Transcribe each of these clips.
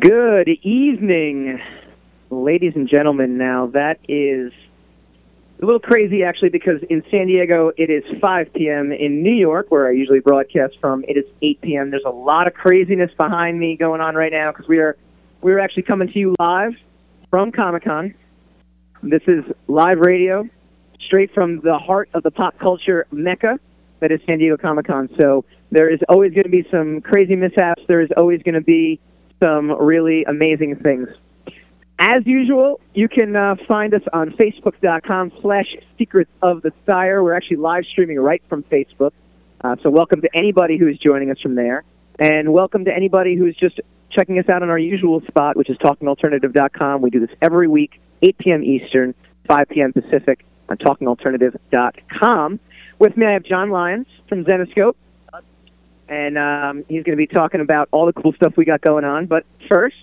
Good evening, ladies and gentlemen. Now, that is a little crazy, actually, because in San Diego it is 5 p.m. In New York, where I usually broadcast from, it is 8 p.m. There's a lot of craziness behind me going on right now because we are we are actually coming to you live from Comic Con. This is live radio, straight from the heart of the pop culture mecca that is San Diego Comic Con. So there is always going to be some crazy mishaps. There is always going to be some really amazing things. As usual, you can uh, find us on Facebook.com slash Secrets of the Sire. We're actually live streaming right from Facebook. Uh, so welcome to anybody who's joining us from there. And welcome to anybody who's just checking us out on our usual spot, which is TalkingAlternative.com. We do this every week, 8 p.m. Eastern, 5 p.m. Pacific on TalkingAlternative.com. With me, I have John Lyons from Zenescope and um, he's going to be talking about all the cool stuff we got going on. But first,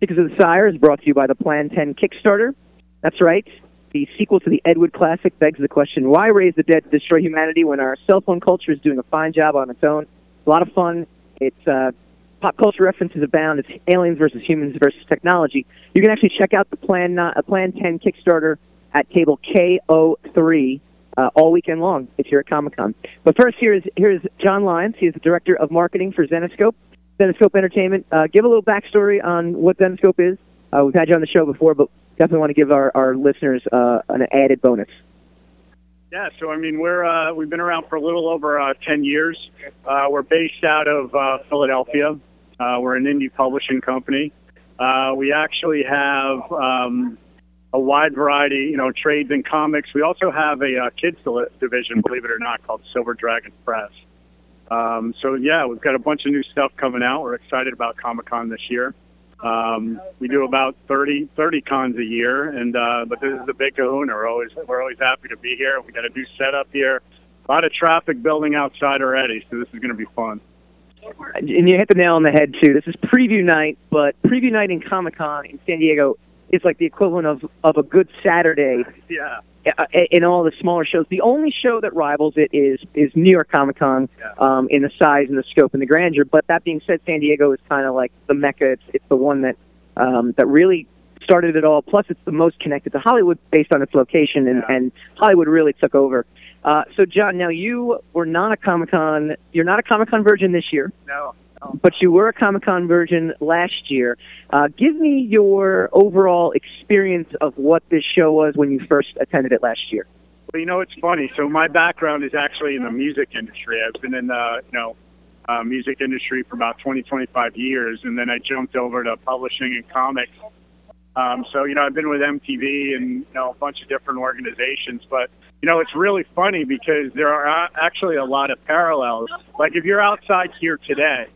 Secrets of the Sire is brought to you by the Plan 10 Kickstarter. That's right. The sequel to the Ed Wood classic begs the question, why raise the dead to destroy humanity when our cell phone culture is doing a fine job on its own? A lot of fun. It's uh, pop culture references abound. It's aliens versus humans versus technology. You can actually check out the Plan, uh, Plan 10 Kickstarter at table KO3 uh, all weekend long if you're at Comic Con. But first, here's here's John Lyons. He's the director of marketing for Zenescope, Zenescope Entertainment. Uh, give a little backstory on what Zenescope is. Uh, we've had you on the show before, but definitely want to give our, our listeners uh, an added bonus. Yeah, so I mean, we're uh, we've been around for a little over uh, ten years. We're based out of Philadelphia. We're an indie publishing company. We actually have um, a wide variety, you know, trades and comics. We also have a uh, kids division, believe it or not, called Silver Dragon Press. Um, so yeah, we've got a bunch of new stuff coming out. We're excited about Comic Con this year. Um, we do about 30, 30 cons a year, and uh, but this is a big Kahuna. We're always we're always happy to be here. We got a new setup here. A lot of traffic building outside already, so this is going to be fun. And you hit the nail on the head too. This is preview night, but preview night in Comic Con in San Diego is like the equivalent of of a good Saturday. Yeah. In all the smaller shows, the only show that rivals it is is New York Comic Con Yeah. um, in the size and the scope and the grandeur. But that being said, San Diego is kind of like the mecca. It's it's the one that um, that really started it all. Plus, it's the most connected to Hollywood based on its location, and, Yeah. and Hollywood really took over. Uh, so, John, now you were not a Comic Con. You're not a Comic Con virgin this year No. But you were a Comic Con virgin last year. Uh, give me your overall experience of what this show was when you first attended it last year. Well, you know, it's funny. So my background is actually in the music industry. I've been in the, you know, uh, music industry for about 20, 25 years, and then I jumped over to publishing and comics. Um, so, you know, I've been with MTV and, you know, a bunch of different organizations. But, you know, it's really funny because there are actually a lot of parallels. Like if you're outside here today,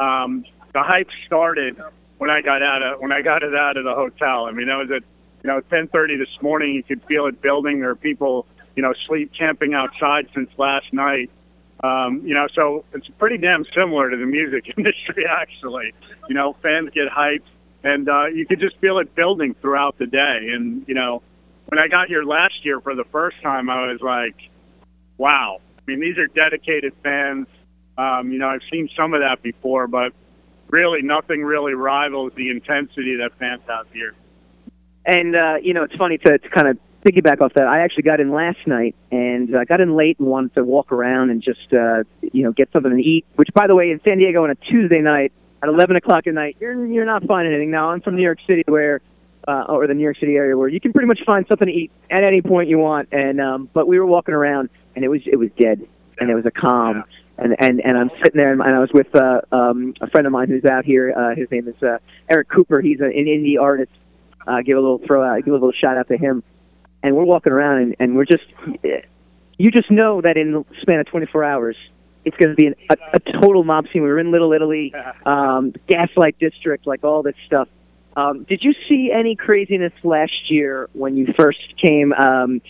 um, the hype started when I got out of when I got it out of the hotel. I mean, that was at you know 10:30 this morning. You could feel it building. There are people you know sleep camping outside since last night. Um, you know, so it's pretty damn similar to the music industry, actually. You know, fans get hyped, and uh, you could just feel it building throughout the day. And you know, when I got here last year for the first time, I was like, wow. I mean, these are dedicated fans. Um, you know, I've seen some of that before, but really nothing really rivals the intensity that fans have here. And uh, you know, it's funny to, to kind of piggyback off that. I actually got in last night and uh, got in late and wanted to walk around and just uh, you know get something to eat. Which, by the way, in San Diego on a Tuesday night at 11 o'clock at night, you're you're not finding anything. Now I'm from New York City, where uh, or the New York City area, where you can pretty much find something to eat at any point you want. And um, but we were walking around and it was it was dead and it was a calm. Yeah. And, and and I'm sitting there, and I was with uh, um, a friend of mine who's out here. Uh, his name is uh, Eric Cooper. He's an indie artist. Uh, give a little throw out, give a little shout out to him. And we're walking around, and, and we're just, you just know that in the span of 24 hours, it's going to be an, a, a total mob scene. We were in Little Italy, um, Gaslight District, like all this stuff. Um, did you see any craziness last year when you first came? Um,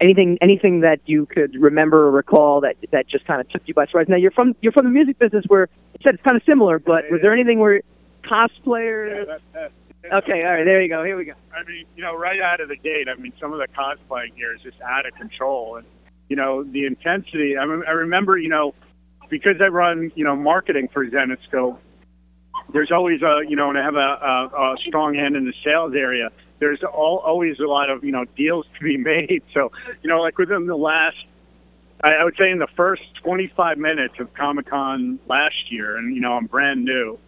anything anything that you could remember or recall that that just kind of took you by surprise? Now you're from you're from the music business where you said it's kind of similar, but was there anything where cosplayers? that, that, Okay, all right, there you go. Here we go. I mean, you know, right out of the gate, I mean, some of the cosplaying here is just out of control, and you know, the intensity. I, rem- I remember, you know, because I run, you know, marketing for Zenescope. There's always a you know, and I have a, a, a strong hand in the sales area. There's all, always a lot of you know deals to be made. So you know, like within the last, I, I would say in the first 25 minutes of Comic Con last year, and you know, I'm brand new,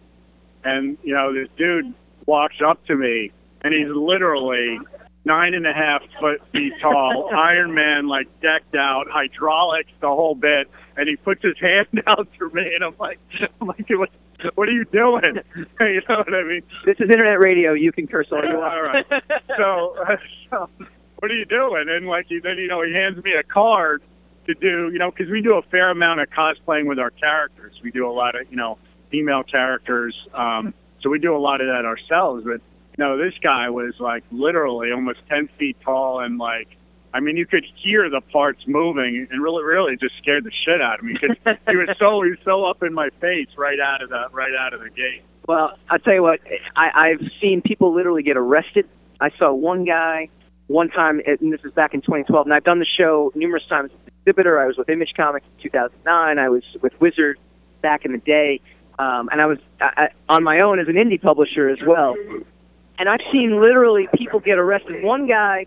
and you know, this dude walks up to me, and he's literally nine and a half foot feet tall, Iron Man like decked out, hydraulics, the whole bit, and he puts his hand out for me, and I'm like, I'm like, what, what are you doing? you know what I mean? This is internet radio. You can curse all you want. All right. So, uh, so, what are you doing? And like, he, then you know, he hands me a card to do, you know, because we do a fair amount of cosplaying with our characters. We do a lot of, you know, female characters. Um, so we do a lot of that ourselves, but no, this guy was like literally almost 10 feet tall and like, I mean, you could hear the parts moving and really, really just scared the shit out of me because he was so, he was so up in my face right out of the, right out of the gate. Well, I'll tell you what, I, I've seen people literally get arrested. I saw one guy one time, and this is back in 2012, and I've done the show numerous times as an exhibitor. I was with Image Comics in 2009. I was with Wizard back in the day. Um, and I was I, on my own as an indie publisher as well and I've seen literally people get arrested. One guy,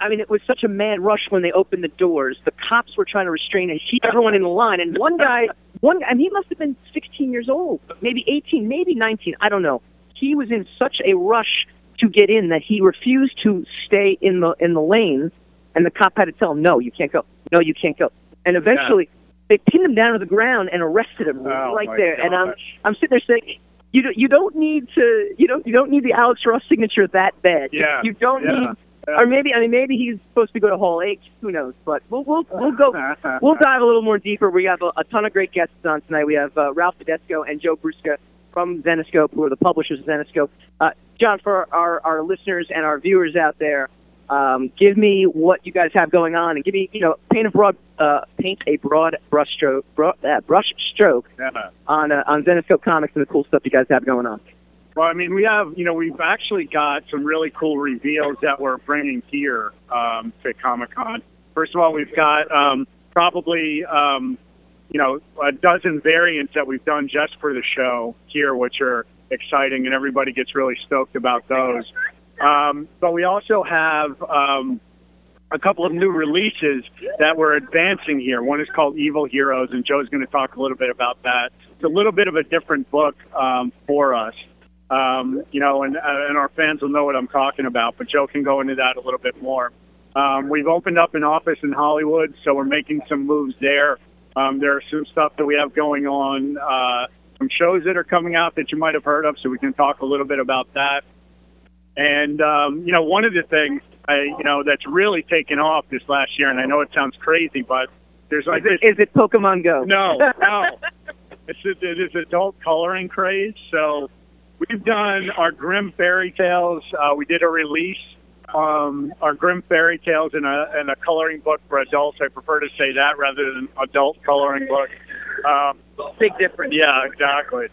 I mean, it was such a mad rush when they opened the doors. The cops were trying to restrain and keep everyone in the line. And one guy, one, and he must have been 16 years old, maybe 18, maybe 19. I don't know. He was in such a rush to get in that he refused to stay in the in the lane. and the cop had to tell him, "No, you can't go. No, you can't go." And eventually, yeah. they pinned him down to the ground and arrested him oh, right there. Gosh. And I'm I'm sitting there saying, you don't, you don't need to you don't you don't need the Alex Ross signature that bad. Yeah. You don't yeah. need. Or maybe I mean maybe he's supposed to go to Hall H. Who knows? But we'll we'll we'll go we'll dive a little more deeper. We have a, a ton of great guests on tonight. We have uh, Ralph Tedesco and Joe Brusca from Zenescope, who are the publishers of Zenescope. Uh, John, for our our listeners and our viewers out there, um, give me what you guys have going on, and give me, you know, paint a broad, uh, paint a broad brush stroke, uh, brush stroke on uh, on Zenescope Comics and the cool stuff you guys have going on. Well, I mean, we have, you know, we've actually got some really cool reveals that we're bringing here um, to Comic Con. First of all, we've got um, probably, um, you know, a dozen variants that we've done just for the show here, which are exciting, and everybody gets really stoked about those. Um, but we also have um, a couple of new releases that we're advancing here. One is called Evil Heroes, and Joe's going to talk a little bit about that. It's a little bit of a different book um, for us. Um, you know, and, uh, and our fans will know what I'm talking about, but Joe can go into that a little bit more. Um, we've opened up an office in Hollywood, so we're making some moves there. Um, there are some stuff that we have going on, uh, some shows that are coming out that you might have heard of, so we can talk a little bit about that. And um, you know, one of the things I, you know that's really taken off this last year, and I know it sounds crazy, but there's like is it, is it Pokemon Go? No, no, it's it is adult coloring craze. So we've done our Grimm fairy tales. Uh, we did a release, um, our Grimm fairy tales in a in a coloring book for adults. I prefer to say that rather than adult coloring book. Um, Big difference. Yeah, exactly.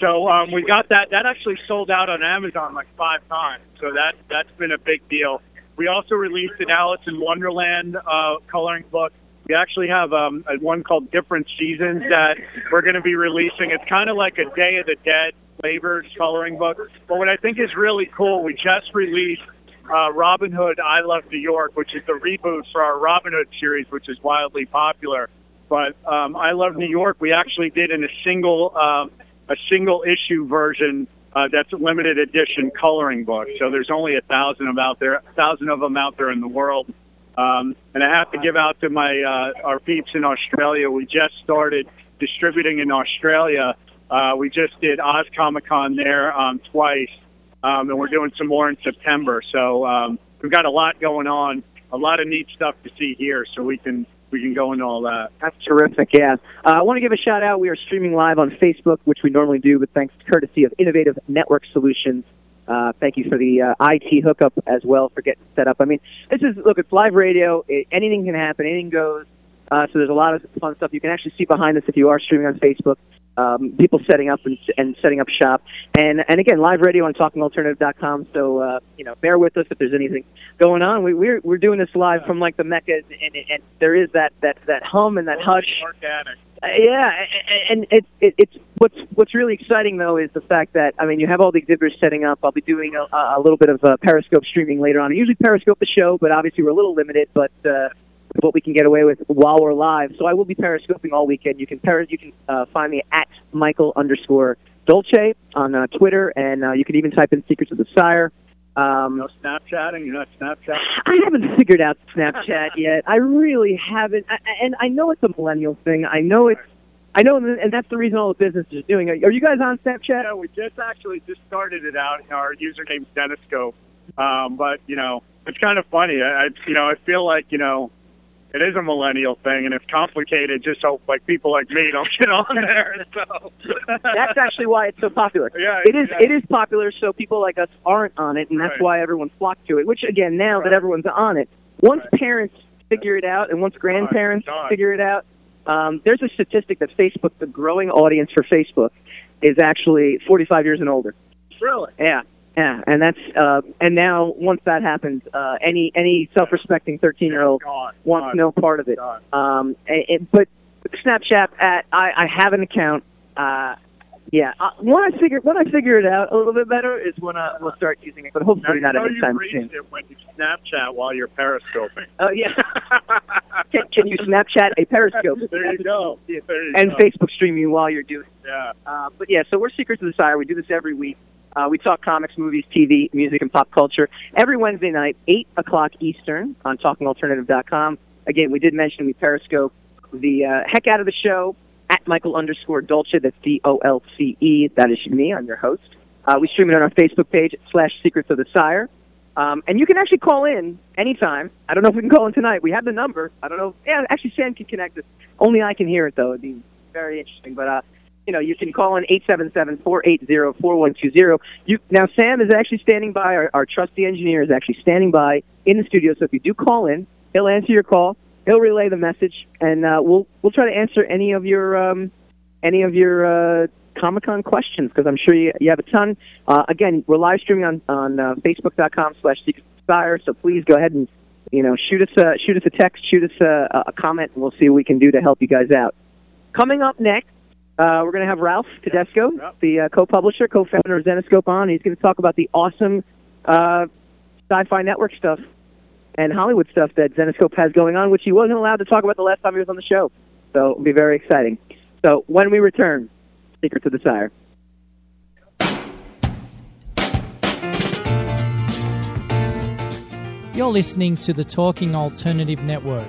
So um, we got that. That actually sold out on Amazon like five times. So that that's been a big deal. We also released an Alice in Wonderland uh, coloring book. We actually have um, a one called Different Seasons that we're going to be releasing. It's kind of like a Day of the Dead flavored coloring book. But what I think is really cool, we just released uh, Robin Hood I Love New York, which is the reboot for our Robin Hood series, which is wildly popular. But um, I Love New York, we actually did in a single um, a single issue version uh, that's a limited edition coloring book. So there's only a thousand of out there, thousand of them out there in the world. Um, and I have to give out to my uh, our peeps in Australia. We just started distributing in Australia. Uh, we just did Oz Comic Con there um, twice, um, and we're doing some more in September. So um, we've got a lot going on, a lot of neat stuff to see here. So we can we can go into all that. That's terrific. Yeah, uh, I want to give a shout out. We are streaming live on Facebook, which we normally do, but thanks courtesy of Innovative Network Solutions. Uh, thank you for the uh, IT hookup as well for getting set up. I mean, this is look, it's live radio. It, anything can happen. Anything goes. Uh, so there's a lot of fun stuff. You can actually see behind us if you are streaming on Facebook. Um, people setting up and, and setting up shop, and and again, live radio on talkingalternative.com. So uh, you know, bear with us if there's anything going on. We, we're we're doing this live from like the Mecca, and, and there is that that that hum and that hush. Organic. Uh, yeah, and it's it, it's what's what's really exciting though is the fact that I mean you have all the exhibitors setting up. I'll be doing a, a little bit of uh, Periscope streaming later on. I usually Periscope the show, but obviously we're a little limited. But uh, what we can get away with while we're live, so I will be Periscoping all weekend. You can peris you can uh, find me at Michael underscore Dolce on uh, Twitter, and uh, you can even type in Secrets of the Sire. Um, no Snapchatting. You're not Snapchatting. I haven't figured out Snapchat yet. I really haven't, I, and I know it's a millennial thing. I know it's I know, and that's the reason all the businesses are doing it. Are you guys on Snapchat? Yeah, we just actually just started it out. Our username's Zenescope. Um, but you know, it's kind of funny. I, you know, I feel like you know, it is a millennial thing, and it's complicated. Just so like people like me don't get on there. So that's actually why it's so popular. Yeah, it is. Yeah. It is popular, so people like us aren't on it, and that's Right. why everyone flocked to it. Which again, now that everyone's on it, once Right. parents figure it out, and once grandparents figure it out, um, there's a statistic that Facebook, the growing audience for Facebook, is actually 45 years and older. really. Yeah, yeah, and that's uh, and now once that happens, uh, any any self-respecting 13-year-old Gone. wants Gone. no part of it. Um, and, but Snapchat, at, I, I have an account. Uh, yeah, uh, when I figure when I figure it out a little bit better is when I will start using it. But hopefully Now, not know anytime you soon. it when you Snapchat while you're periscoping. Oh yeah, can, can you Snapchat a Periscope? there you go. There you And go. Facebook stream you while you're doing. it. Yeah. Uh, but yeah, so we're Secrets of the Sire. We do this every week. Uh, we talk comics, movies, TV, music, and pop culture every Wednesday night, 8 o'clock Eastern on TalkingAlternative.com. Again, we did mention we Periscope the uh, heck out of the show at Michael underscore Dolce. That's D O L C E. That is me. I'm your host. Uh, we stream it on our Facebook page slash Secrets of the Sire. Um, and you can actually call in anytime. I don't know if we can call in tonight. We have the number. I don't know. Yeah, actually, Sam can connect us. Only I can hear it, though. It'd be very interesting. But, uh, you know, you can call in 877-480-4120. You, now, Sam is actually standing by. Our, our trusty engineer is actually standing by in the studio. So if you do call in, he'll answer your call. He'll relay the message, and uh, we'll we'll try to answer any of your um, any of your uh, Comic Con questions because I'm sure you, you have a ton. Uh, again, we're live streaming on on uh, Facebook.com slash Secret so please go ahead and you know shoot us a, shoot us a text, shoot us a, a comment, and we'll see what we can do to help you guys out. Coming up next, uh, we're going to have Ralph Tedesco, Yep. the uh, co-publisher, co-founder of Zenescope, on. He's going to talk about the awesome uh, Sci-Fi Network stuff and Hollywood stuff that Zenescope has going on, which he wasn't allowed to talk about the last time he was on the show. So it'll be very exciting. So when we return, Secrets of the Sire. You're listening to the Talking Alternative Network.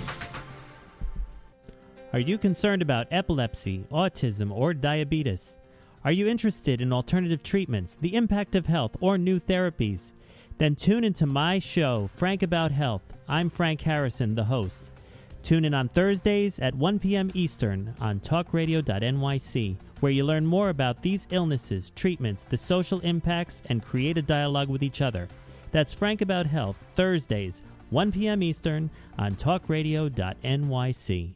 Are you concerned about epilepsy, autism, or diabetes? Are you interested in alternative treatments, the impact of health, or new therapies? Then tune into my show, Frank About Health. I'm Frank Harrison, the host. Tune in on Thursdays at 1 p.m. Eastern on talkradio.nyc, where you learn more about these illnesses, treatments, the social impacts, and create a dialogue with each other. That's Frank About Health, Thursdays, 1 p.m. Eastern on talkradio.nyc.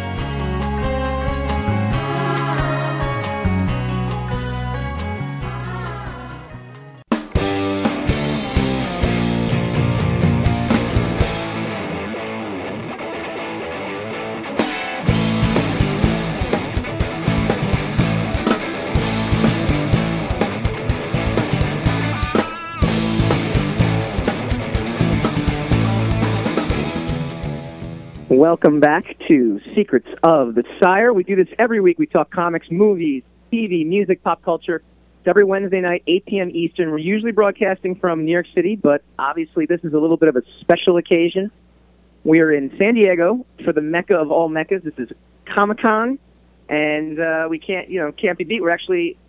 Welcome back to Secrets of the Sire. We do this every week. We talk comics, movies, TV, music, pop culture, It's every Wednesday night, 8 p.m. Eastern. We're usually broadcasting from New York City, but obviously this is a little bit of a special occasion. We are in San Diego for the mecca of all meccas. This is Comic Con, and uh, we can't, you know, can't be beat. We're actually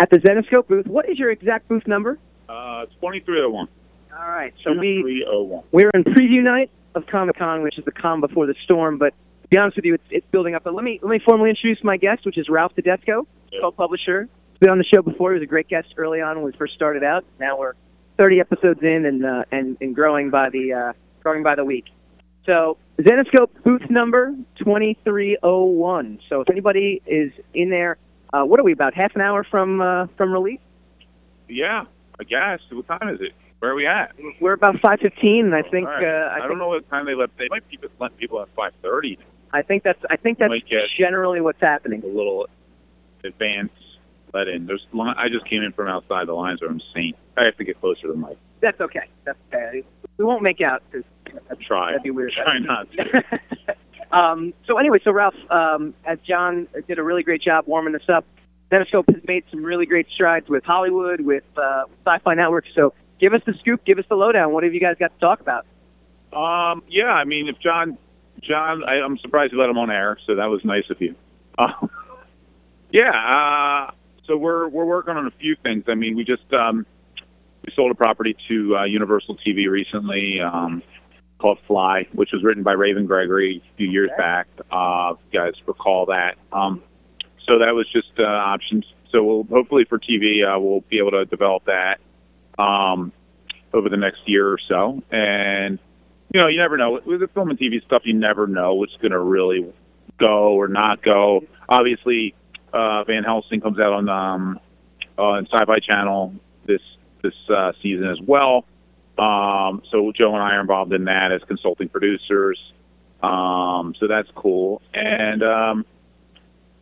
at the Zenescope booth. What is your exact booth number? Uh, 2301. All right, so we 2301. we're in preview night of Comic Con, which is the calm before the storm. But to be honest with you, it's, it's building up. But let me let me formally introduce my guest, which is Ralph Tedesco, co-publisher. He's been on the show before. He was a great guest early on when we first started out. Now we're 30 episodes in and uh, and and growing by the uh, growing by the week. So Zenescope booth number 2301. So if anybody is in there, uh, what are we about half an hour from uh, from release? Yeah, I guess. What time is it? Where are we at? We're about 5:15, and I think right. uh, I, I, think don't know what time they let. They might keep it, let people at 5:30. I think that's I think that's generally what's happening. A little advance let in. There's. I just came in from outside. The lines are insane. I have to get closer to the mic. That's okay. That's okay. We won't make out because Try. that'd be weird. Try not to. um, so anyway, so Ralph, um, as John did a really great job warming us up, Zenescope has made some really great strides with Hollywood, with uh, Sci-Fi Network. So give us the scoop, give us the lowdown. What have you guys got to talk about? Um, yeah, I mean, if John, John, I, I'm surprised you let him on air, so that was nice of you. Uh, yeah, uh, so we're we're working on a few things. I mean, we just um, we sold a property to uh, Universal TV recently um, called Fly, which was written by Raven Gregory a few years back. Uh, you guys recall that. Um, so that was just uh, options. So we'll hopefully for TV, uh, we'll be able to develop that um, over the next year or so, and you know, you never know. With the film and TV stuff, you never know what's going to really go or not go. Obviously, uh, Van Helsing comes out on um, on Sci-Fi Channel this this uh, season as well. Um, so Joe and I are involved in that as consulting producers. Um, so that's cool, and um,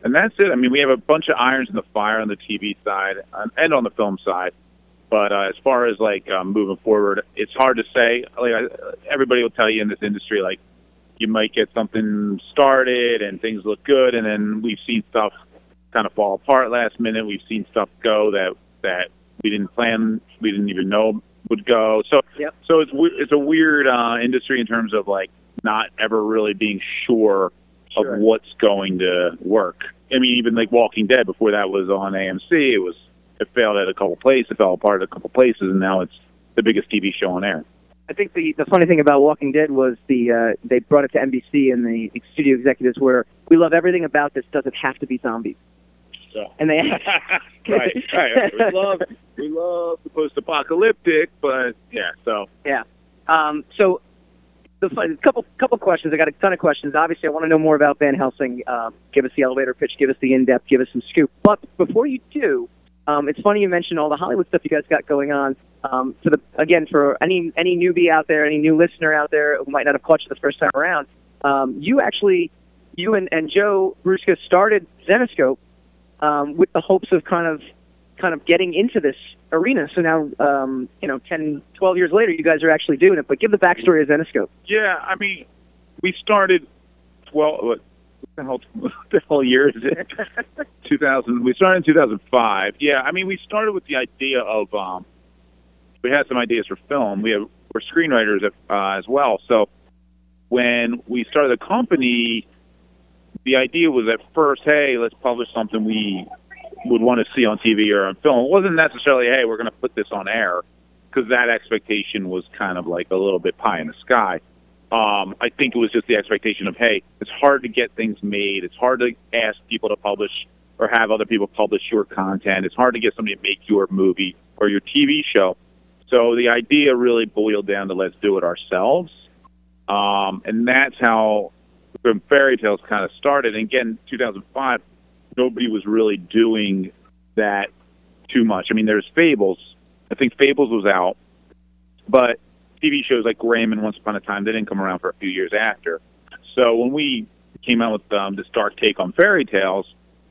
and that's it. I mean, we have a bunch of irons in the fire on the TV side uh, and on the film side. But uh, as far as like um, moving forward, it's hard to say. Like I, everybody will tell you in this industry, like you might get something started and things look good, and then we've seen stuff kind of fall apart last minute. We've seen stuff go that that we didn't plan, we didn't even know would go. So Yep. so it's we- it's a weird uh, industry in terms of like not ever really being sure, Sure. of what's going to work. I mean, even like Walking Dead before that was on AMC, it was it failed at a couple places, it fell apart at a couple places, and now it's the biggest TV show on air. I think the the funny thing about Walking Dead was the uh, they brought it to NBC and the studio executives were we love everything about this doesn't have to be zombies So. and they right, right. We love we love the post-apocalyptic, but yeah. So Yeah. Um, so the fun- couple couple questions. I got a ton of questions. Obviously, I want to know more about Van Helsing. Um, give us the elevator pitch. Give us the in depth. Give us some scoop. But before you do, um, it's funny you mentioned all the Hollywood stuff you guys got going on. Um, for the again, for any any newbie out there, any new listener out there who might not have caught you the first time around, um, you actually, you and, and Joe Ruska started Zenescope um, with the hopes of kind of kind of getting into this arena. So now, um, you know, 10, 12 years later, you guys are actually doing it. But give the backstory of Zenescope. Yeah, I mean, we started 12, the hell? What the hell year is it? 2000. We started in 2005. Yeah, I mean, we started with the idea of um, we had some ideas for film. We have we're screenwriters uh, as well. So when we started the company, the idea was at first, hey, let's publish something we would want to see on TV or on film. It wasn't necessarily, hey, we're going to put this on air, because that expectation was kind of like a little bit pie in the sky. Um, I think it was just the expectation of, hey, it's hard to get things made. It's hard to ask people to publish or have other people publish your content. It's hard to get somebody to make your movie or your TV show. So the idea really boiled down to let's do it ourselves. Um, and that's how the fairy tales kind of started. And again, 2005, nobody was really doing that too much. I mean, there's Fables. I think Fables was out, but TV shows like Grimm and Once Upon a Time they didn't come around for a few years after. So when we came out with um, this dark take on fairy tales,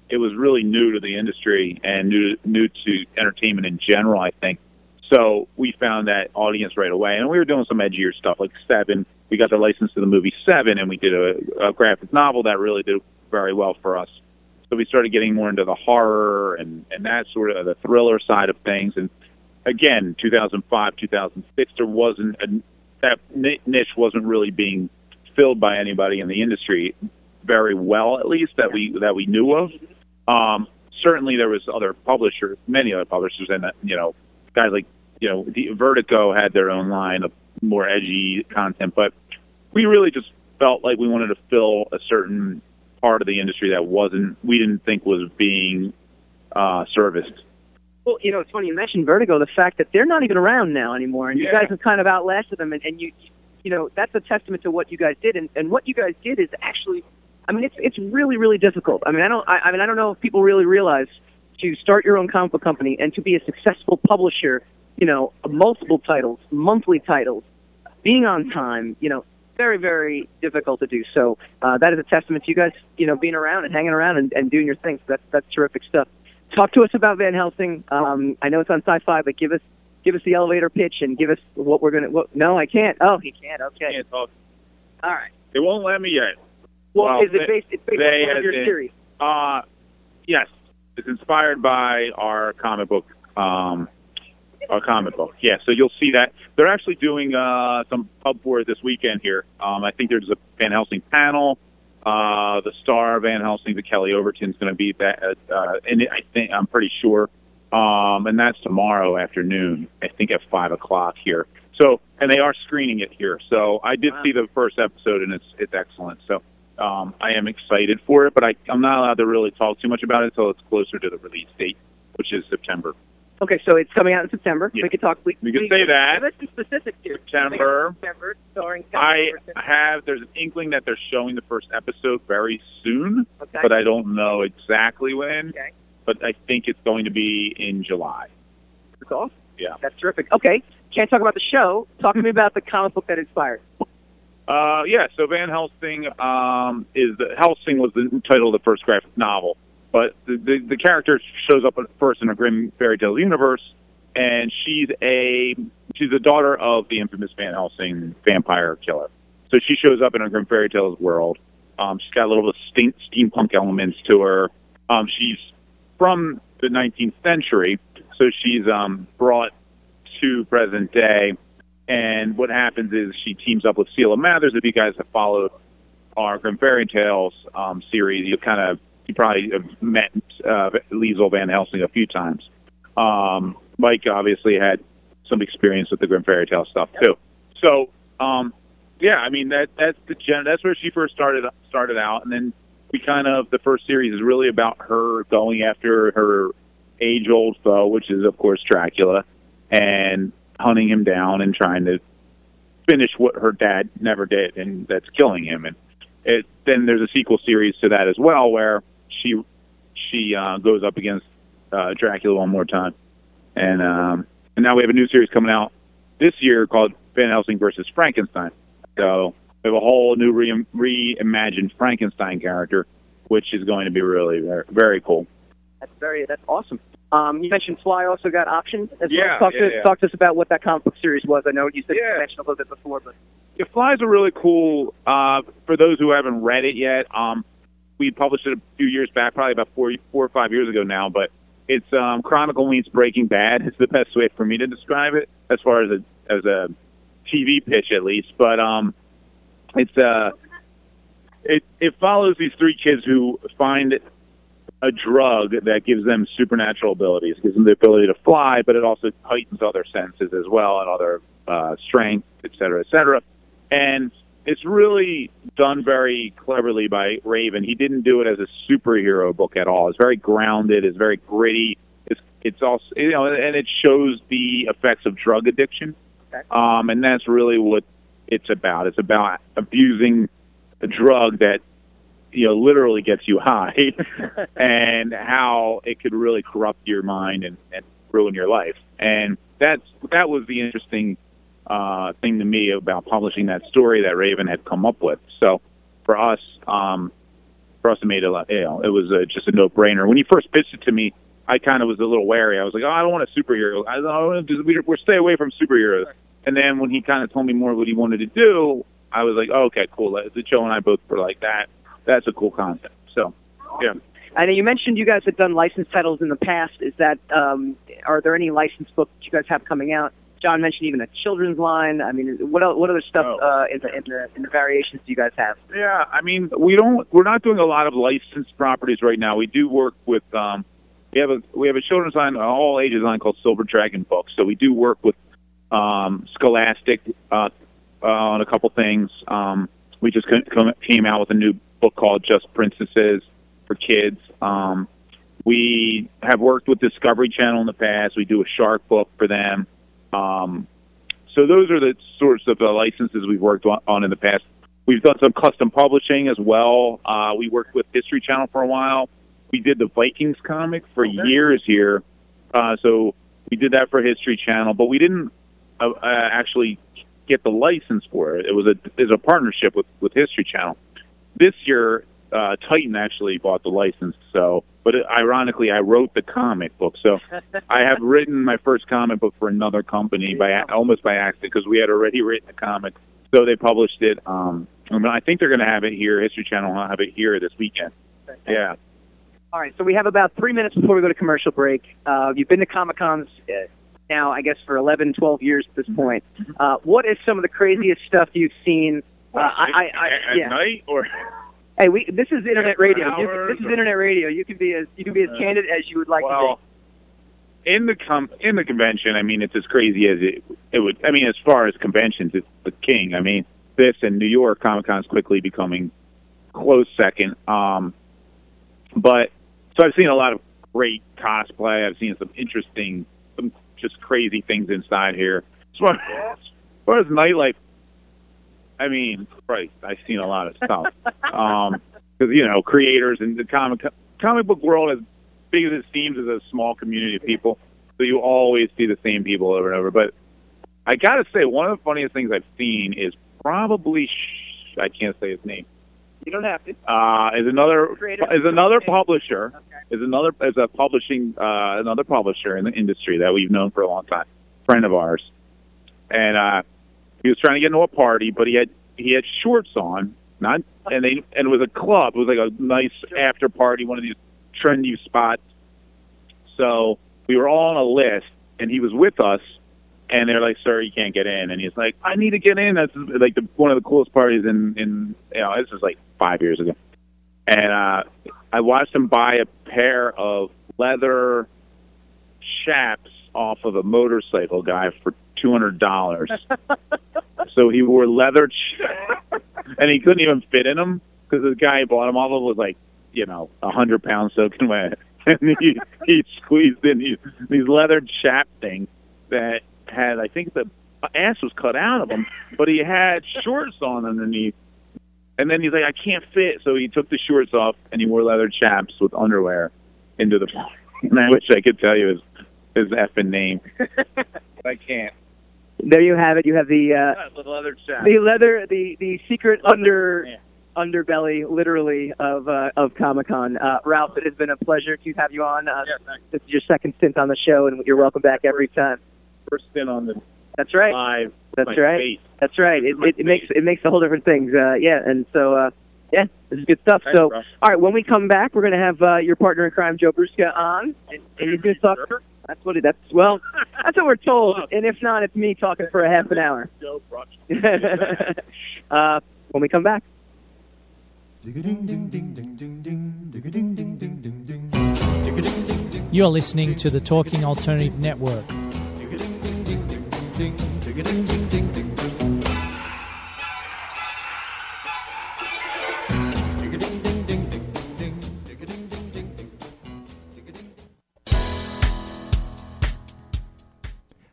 it was really new to the industry and new new to entertainment in general. I think. So we found that audience right away, and we were doing some edgier stuff like Seven. We got the license to the movie Seven, and we did a, a graphic novel that really did very well for us. So we started getting more into the horror and and that sort of the thriller side of things. And again, 2005, 2006, there wasn't a, that niche wasn't really being filled by anybody in the industry very well, at least that we that we knew of. Um, certainly, there was other publishers, many other publishers, and uh, you know, guys like you know, Vertigo had their own line of more edgy content, but we really just felt like we wanted to fill a certain part of the industry that wasn't we didn't think was being uh, serviced. Well, you know, it's funny you mentioned Vertigo. The fact that they're not even around now anymore, and you guys have kind of outlasted them, and, and you, you know, that's a testament to what you guys did, and, and what you guys did is actually, I mean, it's it's really really difficult. I mean, I don't, I, I mean, I don't know if people really realize to start your own comic book company and to be a successful publisher, you know, multiple titles, monthly titles, being on time, you know, very very difficult to do. So uh, that is a testament to you guys, you know, being around and hanging around and, and doing your thing. So that's that's terrific stuff. Talk to us about Van Helsing. Um, I know it's on Sci-Fi, but give us give us the elevator pitch and give us what we're gonna. What, no, I can't. Oh, he can't. Okay. Can't talk. All right. They won't let me yet. Well, Well, is it based? It's based they on one of as your in- series. Uh, yes, it's inspired by our comic book. Um, our comic book. Yeah, so you'll see that they're actually doing uh, some pub tours this weekend here. Um, I think there's a Van Helsing panel. Uh, the star Van Helsing, the Kelly Overton's going to be that, uh, and I think I'm pretty sure. Um, and that's tomorrow afternoon. I think at five o'clock here. So, and they are screening it here. So I did Wow. see the first episode, and it's it's excellent. So um, I am excited for it, but I, I'm not allowed to really talk too much about it until it's closer to the release date, which is September. Okay, so it's coming out in September. Yeah. We could talk. We, We could say that. Give us some specifics here. September. September, starring. I have there's an inkling that they're showing the first episode very soon, Okay. but I don't know exactly when. Okay. But I think it's going to be in July. That's awesome. Yeah. That's terrific. Okay, can't talk about the show. Talk to me about the comic book that inspired. Uh, yeah, so Van Helsing um, is the Helsing was the title of the first graphic novel, but the, the the character shows up first in a Grimm fairy tale universe, and she's a she's the daughter of the infamous Van Helsing vampire killer. So she shows up in a Grimm fairy tales world. Um, she's got a little bit of steam, steampunk elements to her. Um, she's from the 19th century, so she's um, brought to present day. And what happens is she teams up with Sela Mathers. If you guys have followed our Grimm Fairy Tales um, series, you kind of you probably have met uh, Liesel Van Helsing a few times. Um, Mike obviously had some experience with the Grimm Fairy Tale stuff too. So um, yeah, I mean that that's the gen- that's where she first started started out, and then we kind of the first series is really about her going after her age old foe, which is of course Dracula, and hunting him down and trying to finish what her dad never did, and that's killing him. And it, then there's a sequel series to that as well, where she she uh, goes up against uh, Dracula one more time, and um, and now we have a new series coming out this year called Van Helsing versus Frankenstein. So we have a whole new re- reimagined Frankenstein character, which is going to be really very, very cool. That's very. That's awesome. Um, you mentioned Fly also got options as Yeah, well. Talk yeah, to yeah. talk to us about what that comic book series was. I know you said Yeah. you mentioned a little bit before, but It Flies are really cool. Uh, for those who haven't read it yet, um, we published it a few years back, probably about four, four or five years ago now. But it's um, Chronicle meets Breaking Bad. It's the best way for me to describe it, as far as a as a TV pitch at least. But um, it's uh, it it follows these three kids who find a drug that gives them supernatural abilities, gives them the ability to fly, but it also heightens other senses as well and other uh, strength, et cetera, et cetera. And it's really done very cleverly by Raven. He didn't do it as a superhero book at all. It's very grounded. It's very gritty. It's it's also you know, and it shows the effects of drug addiction. Um, and that's really what it's about. It's about abusing a drug that you know literally gets you high, and how it could really corrupt your mind and, and ruin your life. And that's that was the interesting uh, thing to me about publishing that story that Raven had come up with. So for us, um, for us, it made a lot. You know, it was uh just a no brainer. When he first pitched it to me, I kind of was a little wary. I was like, oh, I don't want a superhero. I don't know, we- we're stay away from superheroes. And then when he kind of told me more what he wanted to do, I was like, oh, okay, cool. Joe and I both were like that. That's a cool concept. So, yeah. I know you mentioned you guys have done licensed titles in the past. Is that um, are there any licensed books you guys have coming out? John mentioned even a children's line. I mean, what el- what other stuff Oh. uh, in the in the in the variations do you guys have? Yeah, I mean, we don't. We're not doing a lot of licensed properties right now. We do work with. Um, we have a we have a children's line, an all ages line called Silver Dragon Books. So we do work with um, Scholastic uh, uh, on a couple things. Um, we just came out with a new book called Just Princesses for kids. Um, we have worked with Discovery Channel in the past. We do a shark book for them. Um, so those are the sorts of uh, licenses we've worked on, in the past. We've done some custom publishing as well. Uh, we worked with History Channel for a while. We did the Vikings comic for years here. Uh, so we did that for History Channel, but we didn't uh, uh, actually get the license for it. It was a it was a partnership with with History Channel. This year, uh, Titan actually bought the license. So, but ironically, I wrote the comic book. So I have written my first comic book for another company by almost by accident because we had already written a comic. So they published it. Um, I, mean, I think they're going to have it here. History Channel will have it here this weekend. Yeah. All right, so we have about three minutes before we go to commercial break. Uh, you've been to Comic Cons uh, now, I guess, for 11, 12 years at this point. Uh, what is some of the craziest stuff you've seen? Uh, I, I, I, at yeah. night or Hey, we this is internet radio. You, this is internet radio. You can be as you can be as Uh, candid as you would like well, to be. in the com- in the convention, I mean, it's as crazy as it it would. I mean, as far as conventions, it's the king. I mean, this and New York Comic Con is quickly becoming close second. Um, but so I've seen a lot of great cosplay. I've seen some interesting, some just crazy things inside here. As far as, as, far as nightlife, I mean, Christ, I've seen a lot of stuff. um, because you know, creators and the comic comic book world, as big as it seems, is a small community of people. So you always see the same people over and over. But I got to say, one of the funniest things I've seen is probably sh- I can't say his name. You don't have to. Uh, is another Creator. is another publisher is another is a publishing uh, another publisher in the industry that we've known for a long time, friend of ours, and uh, he was trying to get into a party, but he had he had shorts on, not and they and it was a club, it was like a nice after party, one of these trendy spots. So we were all on a list, and he was with us, and they're like, "Sir, you can't get in." And he's like, "I need to get in." That's like the, one of the coolest parties in in you know this is like five years ago, and uh, I watched him buy a pair of leather chaps off of a motorcycle guy for two hundred dollars. so he wore leather, ch- and he couldn't even fit in them because the guy who bought them all of was like, you know, a hundred pounds soaking wet, and he he squeezed in these these leather chap things that had I think the ass was cut out of them, but he had shorts on underneath. And then he's like, I can't fit, so he took the shorts off and he wore leather chaps with underwear into the. And I wish I could tell you his his effing name. I can't. There you have it. You have the uh, The leather the leather, the the secret under underbelly, literally of uh, of Comic Con. Uh, Ralph, it has been a pleasure to have you on. Uh, this is your second stint on the show, and you're welcome back every time. First spin on the That's right. live. That's right. face. That's right. It, it, it makes it makes a whole different things. Uh, yeah, and so uh, yeah, this is good stuff. Thanks, so, bro. all right, when we come back, we're gonna have uh, your partner in crime, Joe Bruska, on, and, and he's gonna talk. That's what it. That's well, that's what we're told. And if not, it's me talking for a half an hour. Uh, when we come back. You're listening to the Talking Alternative Network.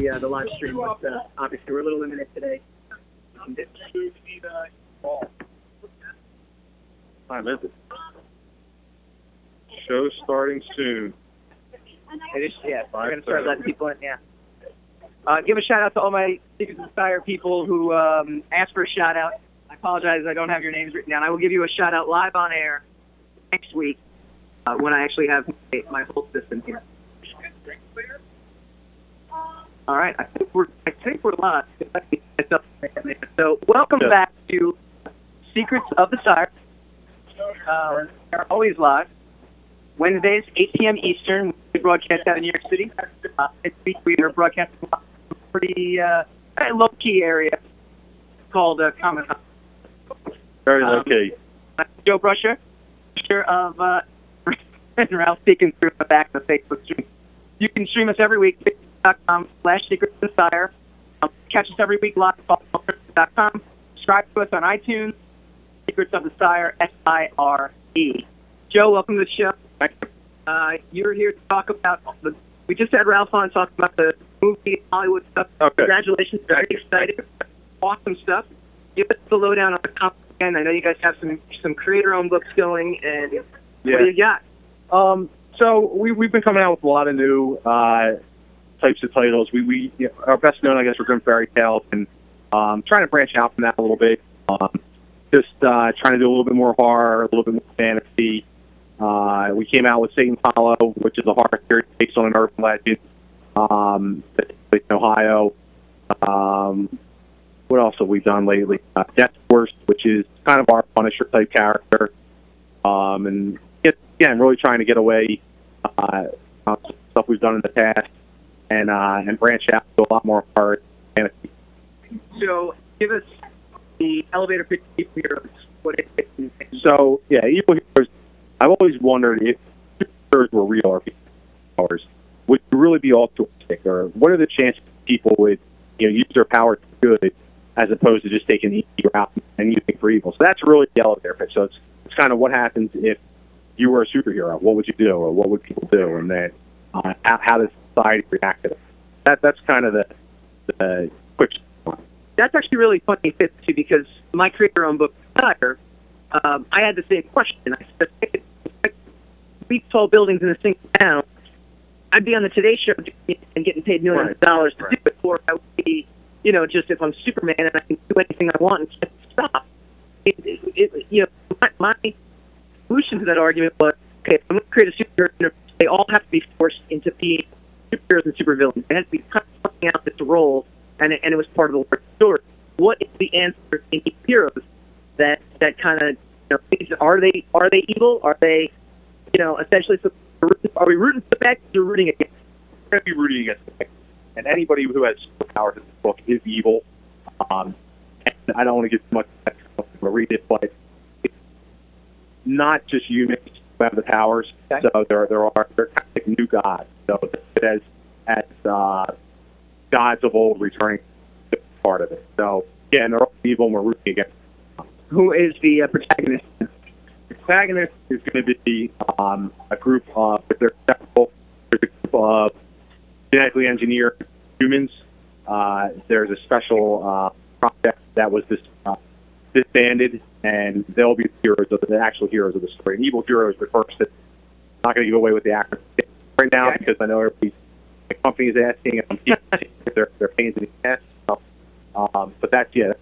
The uh, the live stream, but uh, obviously we're a little limited today. Time is it? Show starting soon. It is, yeah, we're gonna start letting people in. Yeah. Uh, give a shout out to all my Secrets of Fire people who um, asked for a shout out. I apologize, I don't have your names written down. I will give you a shout out live on air next week uh, when I actually have my, my whole system here. All right, I think we're I think we're live. So welcome Yeah. back to Secrets of the Sire. Uh, we're always live. Wednesdays, 8 p.m. Eastern. We broadcast out in New York City. Uh, this week we are broadcasting from a pretty uh, low key area called uh, Comic Con. Very Um, low key. I'm Joe Brusha, Brusha of uh, and Ralph speaking through the back of the Facebook stream. You can stream us every week, facebook.com slash secrets of the sire. Um, catch us every week live at com. Subscribe to us on iTunes, Secrets of the Sire, S-I-R-E. Joe, welcome to the show. Uh, you're here to talk about the. We just had Ralph on talking about the movie Hollywood stuff. Okay. Congratulations, very excited, awesome stuff. Give us the lowdown on the comic again. I know you guys have some some creator-owned books going, and yeah. what do you got? Um, so we we've been coming out with a lot of new uh, types of titles. We we our best known, I guess, are Grimm Fairy Tales, and um, trying to branch out from that a little bit. Um, just uh, trying to do a little bit more horror, a little bit more fantasy. Uh, we came out with Satan's Hollow, which is a horror series based on an urban legend um, in Ohio. Um, what else have we done lately? Uh, Death Force, which is kind of our Punisher type character. Um, and get, again, really trying to get away uh, stuff we've done in the past and uh, and branch out to a lot more fantasy. So, give us the elevator pitch of heroes. What it is. So yeah, evil heroes. I've always wondered if superheroes were real or powers, would really be altruistic, or what are the chances people would you know use their power for good as opposed to just taking the easy route and using for evil? So that's really the elevator pitch. So it's it's kind of what happens if you were a superhero. What would you do, or what would people do, and then uh, how, how does society react to it? That that's kind of the the quick. one. That's actually really funny fit too because my creator-owned book, Sire, um, I had the same question. I said, if it- if we tall buildings in a single town, I'd be on the Today Show and getting paid millions Right. of dollars to Right. do it, or I would be, you know, just if I'm Superman and I can do anything I want and can't stop. It, it, it, you know, my, my solution to that argument was, okay, if I'm going to create a superhero universe, they all have to be forced into being superheroes and supervillains. They have to be playing out this role, and it, and it was part of the story. What is the answer in heroes that that kind of you know, are they are they evil? Are they you know essentially are we rooting for the guys or rooting against? We're going to be rooting against the victim. And anybody who has superpowers in this book is evil. Um, and I don't want to give too much read it, but it's not just humans have the powers. Okay. So there, there are there are kind of like new gods. So as as uh, gods of old returning to part of it. So yeah, and they're all evil, and we're rooting against. Who is the uh, protagonist? The protagonist is going to be um, a group of there's several there's a group of genetically engineered humans. Uh, there's a special uh, project that was uh, disbanded, and they'll be the heroes of the actual heroes of the story. And evil heroes refers to. I'm not going to give away what the actor right now because I know everybody, the company is asking, and if they're they're pains in the ass. Um, but that's yeah, that's,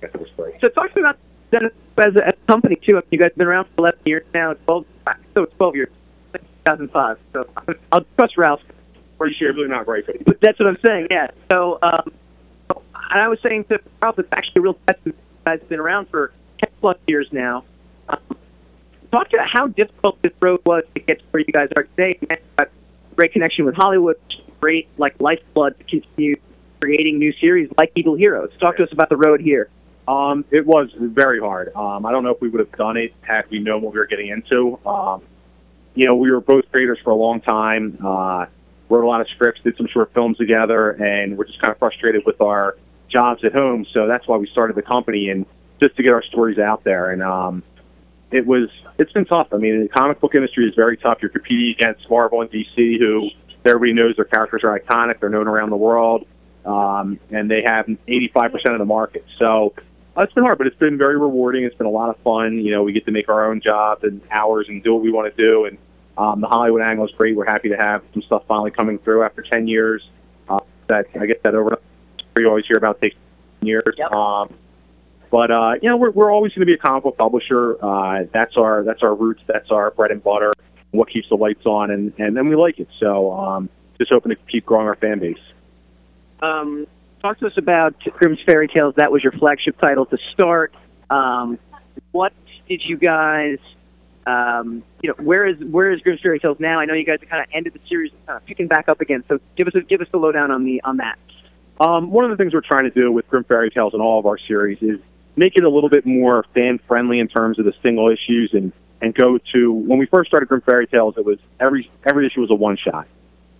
that's the story. So talk to me about Dennis as a, as a company too. You guys have been around for 11 years now. 12, so it's 12 years, 2005. So I'll trust Ralph. We're usually not great, but But that's what I'm saying. Yeah. So um, and I was saying to Ralph, it's actually a real testament. Guys been around for 10 plus years now. Um, talk to how difficult this road was to get to where you guys are today. You got great connection with Hollywood, great like lifeblood to continue creating new series like Evil Heroes. Talk to us about the road here. Um, it was very hard. Um, I don't know if we would have done it had we known what we were getting into. Um, you know, we were both creators for a long time. Uh, wrote a lot of scripts, did some short films together, and we're just kind of frustrated with our jobs at home. So that's why we started the company and just to get our stories out there. And um, it was it's been tough. I mean, the comic book industry is very tough. You're competing against Marvel and DC, who everybody knows their characters are iconic. They're known around the world, um, and they have 85% of the market. So uh, it's been hard, but it's been very rewarding. It's been a lot of fun. You know, we get to make our own jobs and hours and do what we want to do. And um, the Hollywood angle is great. We're happy to have some stuff finally coming through after 10 years. Uh, that I guess that over you always hear about takes years. Yep. Um, but uh, you know, we're we're always going to be a comic book publisher. Uh, that's our that's our roots. That's our bread and butter. What keeps the lights on, and and then we like it. So um, just hoping to keep growing our fan base. Um, talk to us about Grimm's Fairy Tales. That was your flagship title to start. Um, what did you guys? Um, you know, where is where is Grimm's Fairy Tales now? I know you guys have kind of ended the series, kind of picking back up again. So give us a, give us the lowdown on the on that. Um, one of the things we're trying to do with Grimm Fairy Tales and all of our series is make it a little bit more fan friendly in terms of the single issues and and go to when we first started Grimm Fairy Tales, it was every every issue was a one shot.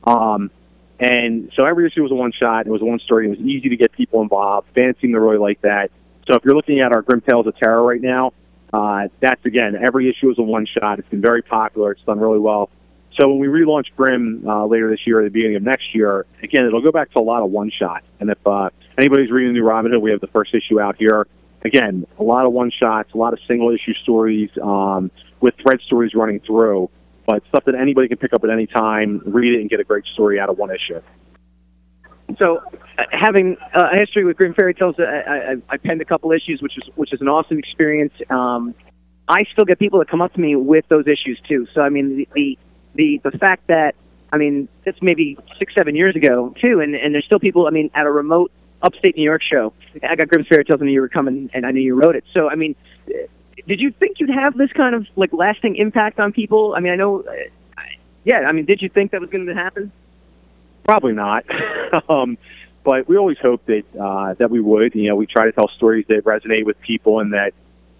Um, and so every issue was a one shot. It was a one story. It was easy to get people involved. Fans seem to really like that. So if you're looking at our Grimm Tales of Terror right now, uh, that's again every issue is a one shot. It's been very popular. It's done really well. So when we relaunch Grimm uh, later this year, or the beginning of next year, again it'll go back to a lot of one shot. And if uh, anybody's reading the new Robin Hood, we have the first issue out here. Again, a lot of one shots, a lot of single issue stories um, with thread stories running through, but stuff that anybody can pick up at any time, read it, and get a great story out of one issue. So, uh, having uh, a history with Grimm Fairy Tales, I, I, I penned a couple issues, which is which is an awesome experience. Um, I still get people that come up to me with those issues too. So, I mean, the the the, the fact that I mean, it's maybe six, seven years ago too, and and there's still people. I mean, at a remote upstate New York show, I got Grimm's Fairy Tales, and you were coming, and I knew you wrote it. So, I mean, did you think you'd have this kind of like lasting impact on people? I mean, I know, yeah. I mean, did you think that was going to happen? Probably not. um, but we always hope that uh, that we would. You know, we try to tell stories that resonate with people and that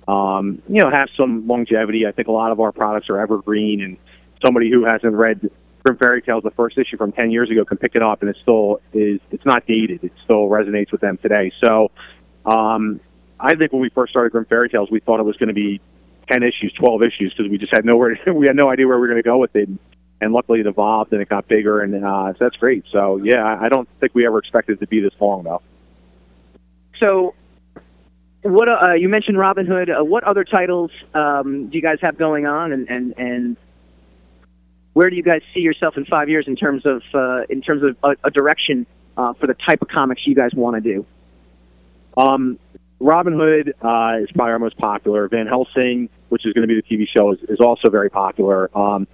um, you know have some longevity. I think a lot of our products are evergreen, and somebody who hasn't read Grimm Fairy Tales, the first issue from ten years ago, can pick it up, and it still is. It's not dated. It still resonates with them today. So, um, I think when we first started Grimm Fairy Tales, we thought it was going to be ten issues, twelve issues, because we just had nowhere. We had no idea where we were going to go with it and luckily it evolved and it got bigger, and uh, so that's great. So yeah, I don't think we ever expected it to be this long though. So, what uh, you mentioned Robin Hood. Uh, what other titles um, do you guys have going on, and and and where do you guys see yourself in five years in terms of uh, in terms of a, a direction uh, for the type of comics you guys want to do? Um, Robin Hood uh, is probably our most popular. Van Helsing, which is going to be the TV show, is, is also very popular. Um,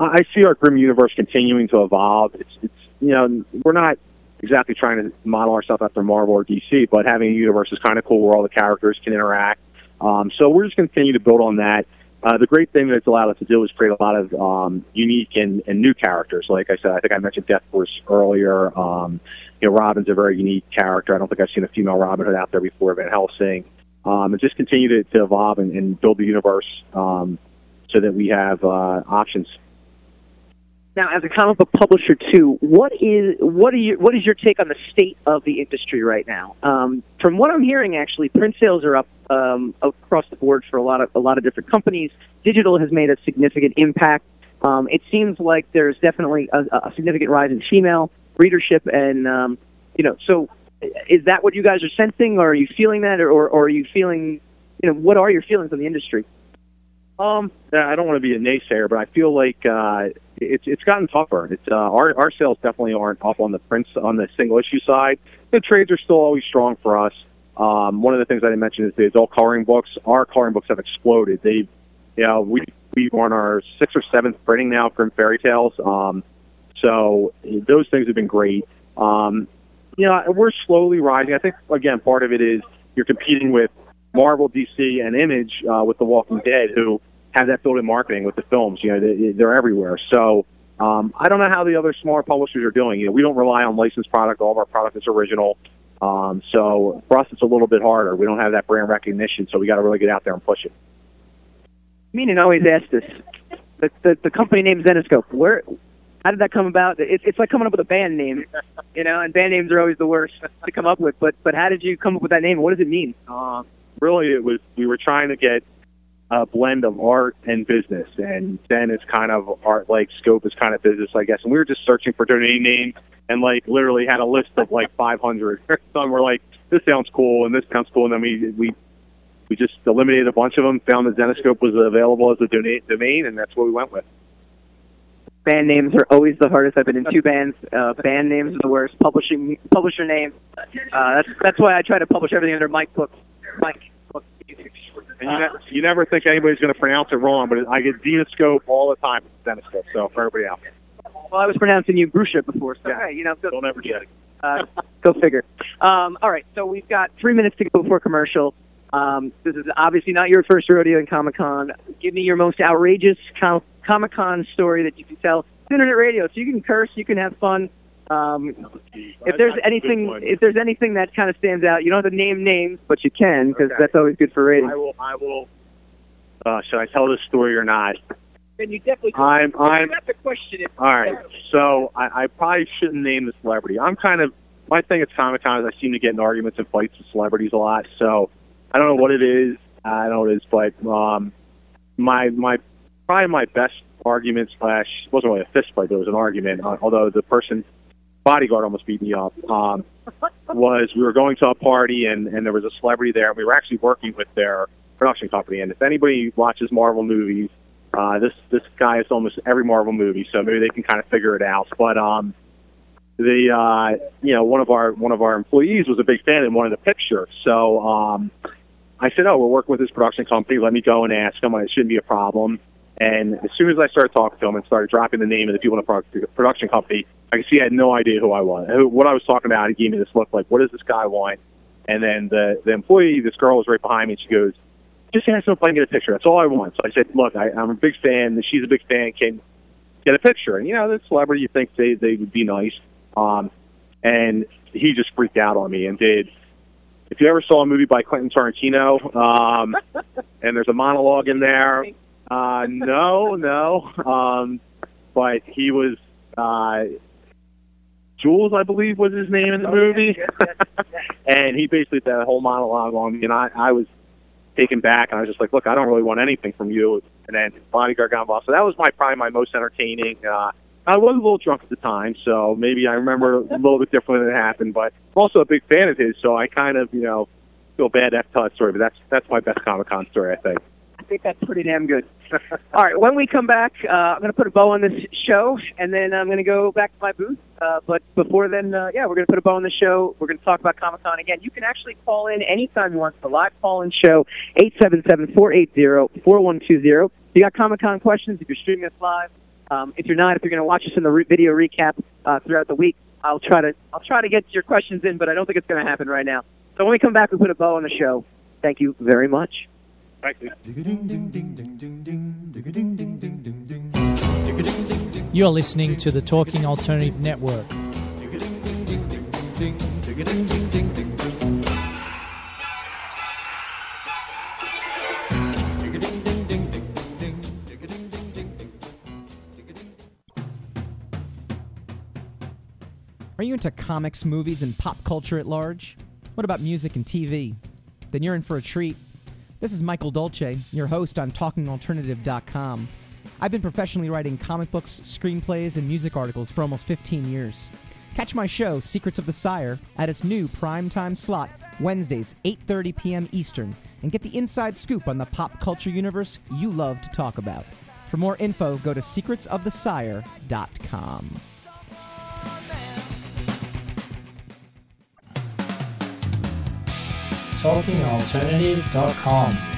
I see our Grimm universe continuing to evolve. It's, it's you know we're not exactly trying to model ourselves after Marvel or DC, but having a universe is kind of cool where all the characters can interact. Um, so we're just going to continue to build on that. Uh, the great thing that it's allowed us to do is create a lot of um, unique and, and new characters. Like I said, I think I mentioned Death Force earlier. Um, you know, Robin's a very unique character. I don't think I've seen a female Robin Hood out there before. Van Helsing, um, and just continue to, to evolve and, and build the universe um, so that we have uh, options. Now, as a comic book publisher too, what is what are you what is your take on the state of the industry right now? Um, from what I'm hearing, actually, print sales are up um, across the board for a lot of a lot of different companies. Digital has made a significant impact. Um, it seems like there's definitely a, a significant rise in female readership, and um, you know, so is that what you guys are sensing, or are you feeling that, or, or, are you feeling, you know, what are your feelings on the industry? Um, I don't want to be a naysayer, but I feel like uh, it's it's gotten tougher. It's uh, our our sales definitely aren't up on the prints on the single issue side. The trades are still always strong for us. Um, one of the things I didn't mention is the adult coloring books. Our coloring books have exploded. They, you know, we we on our sixth or seventh printing now from Fairy Tales. Um, so those things have been great. Um, you know, we're slowly rising. I think again, part of it is you're competing with Marvel, DC, and Image uh, with The Walking Dead, who have that built-in marketing with the films. You know, they, they're everywhere. So um, I don't know how the other smaller publishers are doing. You know, we don't rely on licensed product. All of our product is original. Um, so for us, it's a little bit harder. We don't have that brand recognition, so we got to really get out there and push it. Meaning, always ask this: the, the the company name Zenescope. Where? How did that come about? It's it's like coming up with a band name, you know. And band names are always the worst to come up with. But but how did you come up with that name? What does it mean? Uh, really, it was we were trying to get a blend of art and business, and then it's kind of art like scope is kind of business, I guess. And we were just searching for domain names, and like literally had a list of like 500. Some were like, this sounds cool, and this sounds cool, and then we we we just eliminated a bunch of them, found that Zenescope was available as a dona- domain, and that's what we went with. Band names are always the hardest. I've been in two bands. Uh, band names are the worst. Publishing publisher names. Uh, that's that's why I try to publish everything under Mike Book. Mike. And you, ne- you never think anybody's going to pronounce it wrong, but I get Zenoscope all the time with Zenoscope. So for everybody out there, Well, I was pronouncing you Brusha before, so hey, you know, go, don't ever get it. uh, go figure. Um, all right, so we've got three minutes to go for commercial. Um, this is obviously not your first rodeo in Comic Con. Give me your most outrageous com- Comic Con story that you can tell. It's internet radio, so you can curse, you can have fun. Um, if there's anything, if there's anything that kind of stands out, you don't have to name names, but you can because Okay. that's always good for ratings. I will. I will. Uh, should I tell this story or not? And you definitely I'm. I'm. have to question it. All right. So I, I probably shouldn't name the celebrity. I'm kind of my thing at Comic Con is I seem to get in arguments and fights with celebrities a lot. So I don't know what it is. I don't know what it is, but um, my my probably my best argument slash wasn't really a fist fight. It was an argument. Uh, although the person bodyguard almost beat me up. Um, was we were going to a party and and there was a celebrity there and we were actually working with their production company. And if anybody watches Marvel movies, uh, this this guy is almost every Marvel movie, so maybe they can kind of figure it out. But um, the uh, you know one of our one of our employees was a big fan and wanted a picture. So um, I said, "Oh, we're working with this production company. Let me go and ask them. It shouldn't be a problem." And as soon as I started talking to him and started dropping the name of the people in the pro- production company, I could see I had no idea who I was, what I was talking about. He gave me this look like, "What does this guy want?" And then the the employee, this girl, was right behind me. and She goes, "Just ask him if I can get a picture. That's all I want." So I said, "Look, I, I'm a big fan. She's a big fan. Can get a picture?" And you know, the celebrity, you think they they would be nice. Um, and he just freaked out on me and did. If you ever saw a movie by Quentin Tarantino, um, and there's a monologue in there, uh, no, no, um, but he was uh, Jules, I believe, was his name in the movie, and he basically did a whole monologue on me, and I, I was taken back, and I was just like, look, I don't really want anything from you, and then bodyguard got involved. So that was my probably my most entertaining. Uh, I was a little drunk at the time, so maybe I remember a little bit differently than it happened. But I'm also a big fan of his, so I kind of, you know, feel bad to tell that story. But that's that's my best Comic Con story, I think. Think that's pretty damn good. All right, when we come back, uh, I'm going to put a bow on this show, and then I'm going to go back to my booth. Uh, but before then, uh, yeah, we're going to put a bow on the show. We're going to talk about Comic Con again. You can actually call in anytime you want. to the live call-in show, 877-480-4120. If you got Comic Con questions, if you're streaming us live, um, if you're not, if you're going to watch us in the re- video recap uh, throughout the week, I'll try to I'll try to get your questions in, but I don't think it's going to happen right now. So when we come back, we put a bow on the show. Thank you very much. Thank you. You're listening to the Talking Alternative Network. Are you into comics, movies, and pop culture at large? What about music and TV? Then you're in for a treat. This is Michael Dolce, your host on TalkingAlternative.com. I've been professionally writing comic books, screenplays, and music articles for almost 15 years. Catch my show, Secrets of the Sire, at its new primetime slot, Wednesdays, 8.30 p.m. Eastern, and get the inside scoop on the pop culture universe you love to talk about. For more info, go to secretsofthesire.com. TalkingAlternative.com.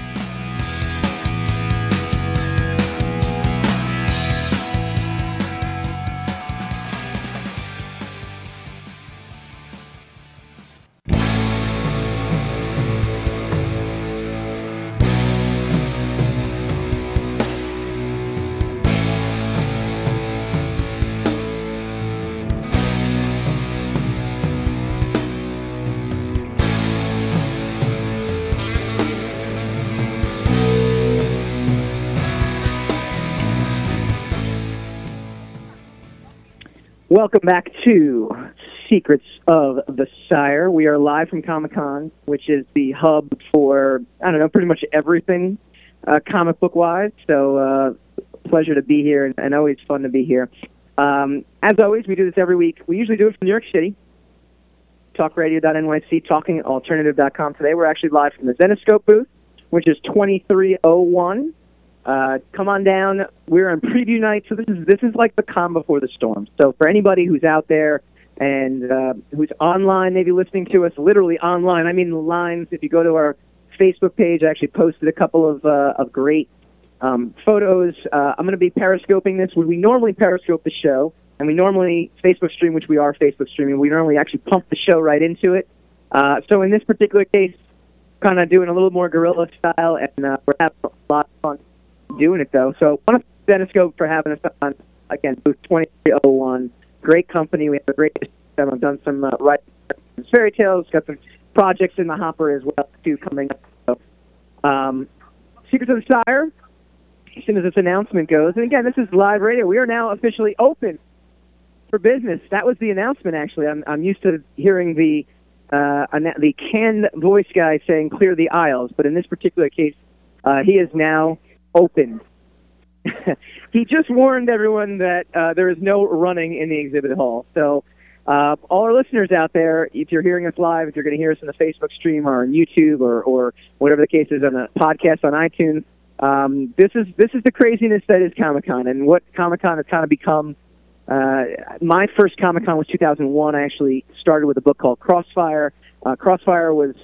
Welcome back to Secrets of the Sire. We are live from Comic Con, which is the hub for, I don't know, pretty much everything uh, comic book wise. So uh, pleasure to be here and, and always fun to be here. Um, as always, we do this every week. We usually do it from New York City. Talkradio.nyc, talkingalternative.com. Today we're actually live from the Zenescope booth, which is 2301. Uh, come on down. We're on preview night, so this is this is like the calm before the storm. So for anybody who's out there and uh, who's online, maybe listening to us literally online. I mean the lines. If you go to our Facebook page, I actually posted a couple of uh, of great um, photos. Uh, I'm going to be periscoping this. We normally periscope the show, and we normally Facebook stream, which we are Facebook streaming. We normally actually pump the show right into it. Uh, so in this particular case, kind of doing a little more guerrilla style, and uh, we're having a lot of fun doing it though. So I want to Zenescope for having us on again booth 2301. Great company. We have a great. I've done some uh, right fairy tales. Got some projects in the hopper as well too coming up. So, um, Secrets of the Sire. As soon as this announcement goes, and again, this is live radio. We are now officially open for business. That was the announcement. Actually, I'm I'm used to hearing the uh, the canned voice guy saying "clear the aisles," but in this particular case, uh, he is now open. he just warned everyone that uh, there is no running in the exhibit hall. So, uh, all our listeners out there, if you're hearing us live, if you're going to hear us in the Facebook stream or on YouTube or, or whatever the case is on the podcast on iTunes, um, this is this is the craziness that is Comic Con and what Comic Con has kind of become. Uh, my first Comic Con was 2001. I actually started with a book called Crossfire. Uh, Crossfire was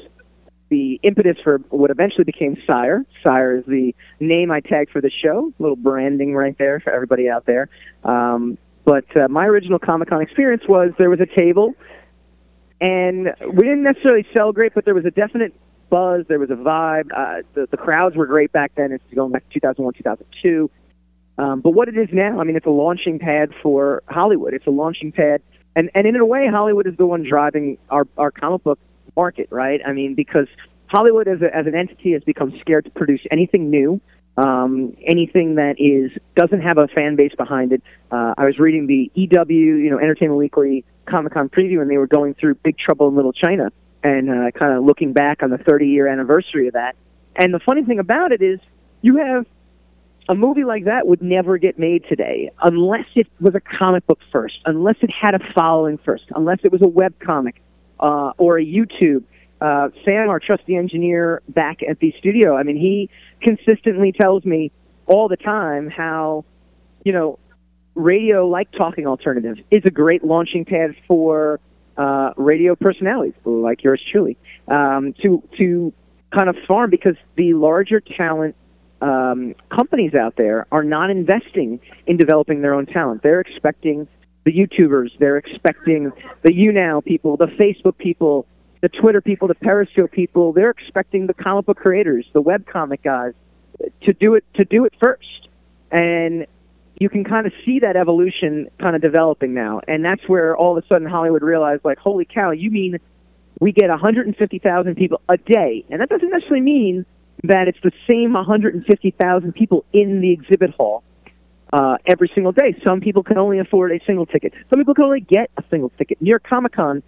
the impetus for what eventually became Sire. Sire is the name I tagged for the show. A little branding right there for everybody out there. Um, but uh, my original Comic Con experience was there was a table, and we didn't necessarily sell great, but there was a definite buzz. There was a vibe. Uh, the, the crowds were great back then. It's going back to 2001, 2002. Um, but what it is now, I mean, it's a launching pad for Hollywood. It's a launching pad, and and in a way, Hollywood is the one driving our our comic book market, right? I mean, because Hollywood as, a, as an entity has become scared to produce anything new, um, anything that is doesn't have a fan base behind it. Uh, I was reading the EW, you know, Entertainment Weekly Comic Con preview, and they were going through Big Trouble in Little China and uh, kind of looking back on the 30 year anniversary of that. And the funny thing about it is, you have a movie like that would never get made today unless it was a comic book first, unless it had a following first, unless it was a web comic, uh, or a YouTube. Uh, Sam, our trusty engineer back at the studio, I mean, he consistently tells me all the time how, you know, radio, like Talking Alternative, is a great launching pad for uh, radio personalities like yours truly um, to to kind of farm because the larger talent um, companies out there are not investing in developing their own talent. They're expecting the YouTubers, they're expecting the YouNow people, the Facebook people, the Twitter people, the Periscope people. They're expecting the comic book creators, the web comic guys, to do it to do it first. And you can kind of see that evolution kind of developing now. And that's where all of a sudden Hollywood realized, like, holy cow, you mean we get 150,000 people a day, and that doesn't necessarily mean that it's the same 150,000 people in the exhibit hall uh, every single day. Some people can only afford a single ticket. Some people can only get a single ticket. New York Comic Con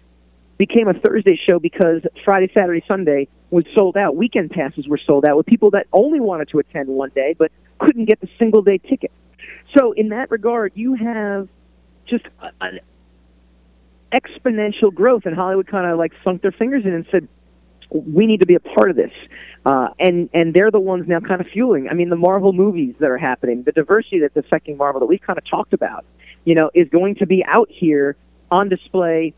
became a Thursday show because Friday, Saturday, Sunday was sold out. Weekend passes were sold out with people that only wanted to attend one day but couldn't get the single day ticket. So in that regard, you have just an exponential growth, and Hollywood kind of like sunk their fingers in and said, "We need to be a part of this." Uh, and and they're the ones now kind of fueling. I mean, the Marvel movies that are happening, the diversity that's affecting Marvel that we've kind of talked about, you know, is going to be out here on display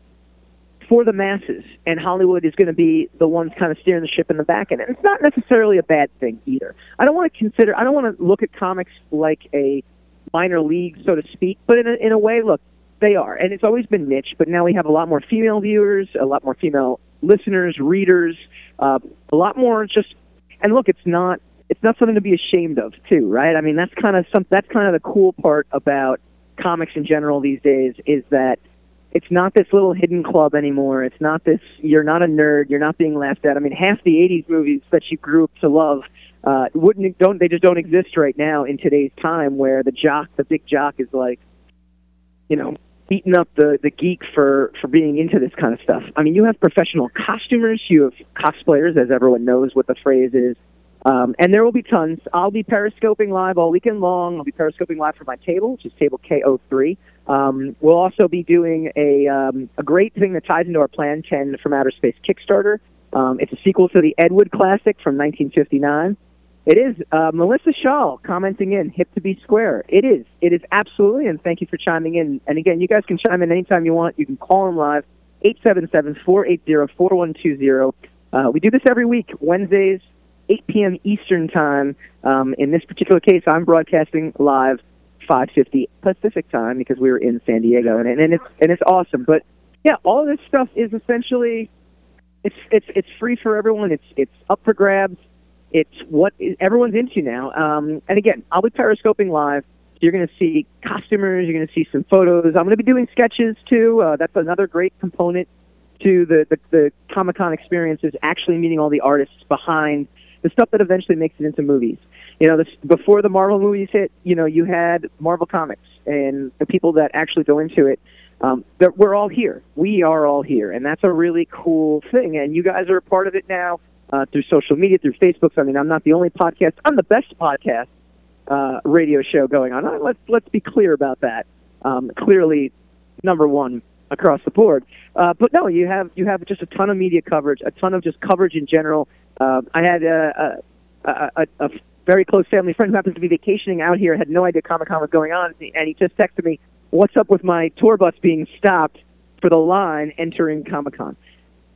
for the masses, and Hollywood is going to be the ones kind of steering the ship in the back end. And it's not necessarily a bad thing either. I don't want to consider. I don't want to look at comics like a minor league, so to speak. But in a, in a way, look, they are, and it's always been niche. But now we have a lot more female viewers, a lot more female listeners, readers, uh, a lot more just. And look, it's not it's not something to be ashamed of, too, right? I mean, that's kind of some that's kind of the cool part about comics in general these days is that it's not this little hidden club anymore. It's not this you're not a nerd, you're not being laughed at. I mean, half the 80s movies that you grew up to love uh wouldn't don't they just don't exist right now in today's time where the jock, the big jock is like you know, beating up the the geek for for being into this kind of stuff. I mean, you have professional costumers, you have cosplayers as everyone knows what the phrase is. Um, and there will be tons. I'll be periscoping live all weekend long. I'll be periscoping live from my table, which is table KO3. Um, we'll also be doing a, um, a great thing that ties into our Plan 10 from Outer Space Kickstarter. Um, it's a sequel to the Ed Wood Classic from 1959. It is uh, Melissa Shaw commenting in hip to be square. It is. It is absolutely, and thank you for chiming in. And again, you guys can chime in anytime you want. You can call them live, 877-480-4120. Uh, we do this every week, Wednesdays, 8 p.m. Eastern Time. Um, in this particular case, I'm broadcasting live 5:50 Pacific Time because we were in San Diego, and, and it's and it's awesome. But yeah, all this stuff is essentially it's it's it's free for everyone. It's it's up for grabs. It's what everyone's into now. Um, and again, I'll be periscoping live. You're going to see costumers. You're going to see some photos. I'm going to be doing sketches too. Uh, that's another great component to the the, the Comic Con experience is actually meeting all the artists behind the stuff that eventually makes it into movies. You know, this, before the Marvel movies hit, you know, you had Marvel Comics and the people that actually go into it. Um, that we're all here. We are all here, and that's a really cool thing. And you guys are a part of it now uh, through social media, through Facebook. I mean, I'm not the only podcast. I'm the best podcast uh, radio show going on. Uh, let's let's be clear about that. Um, clearly, number one across the board. Uh, but no, you have you have just a ton of media coverage, a ton of just coverage in general. Uh, I had a, a, a, a very close family friend who happens to be vacationing out here, had no idea Comic Con was going on, and he just texted me, "What's up with my tour bus being stopped for the line entering Comic Con?"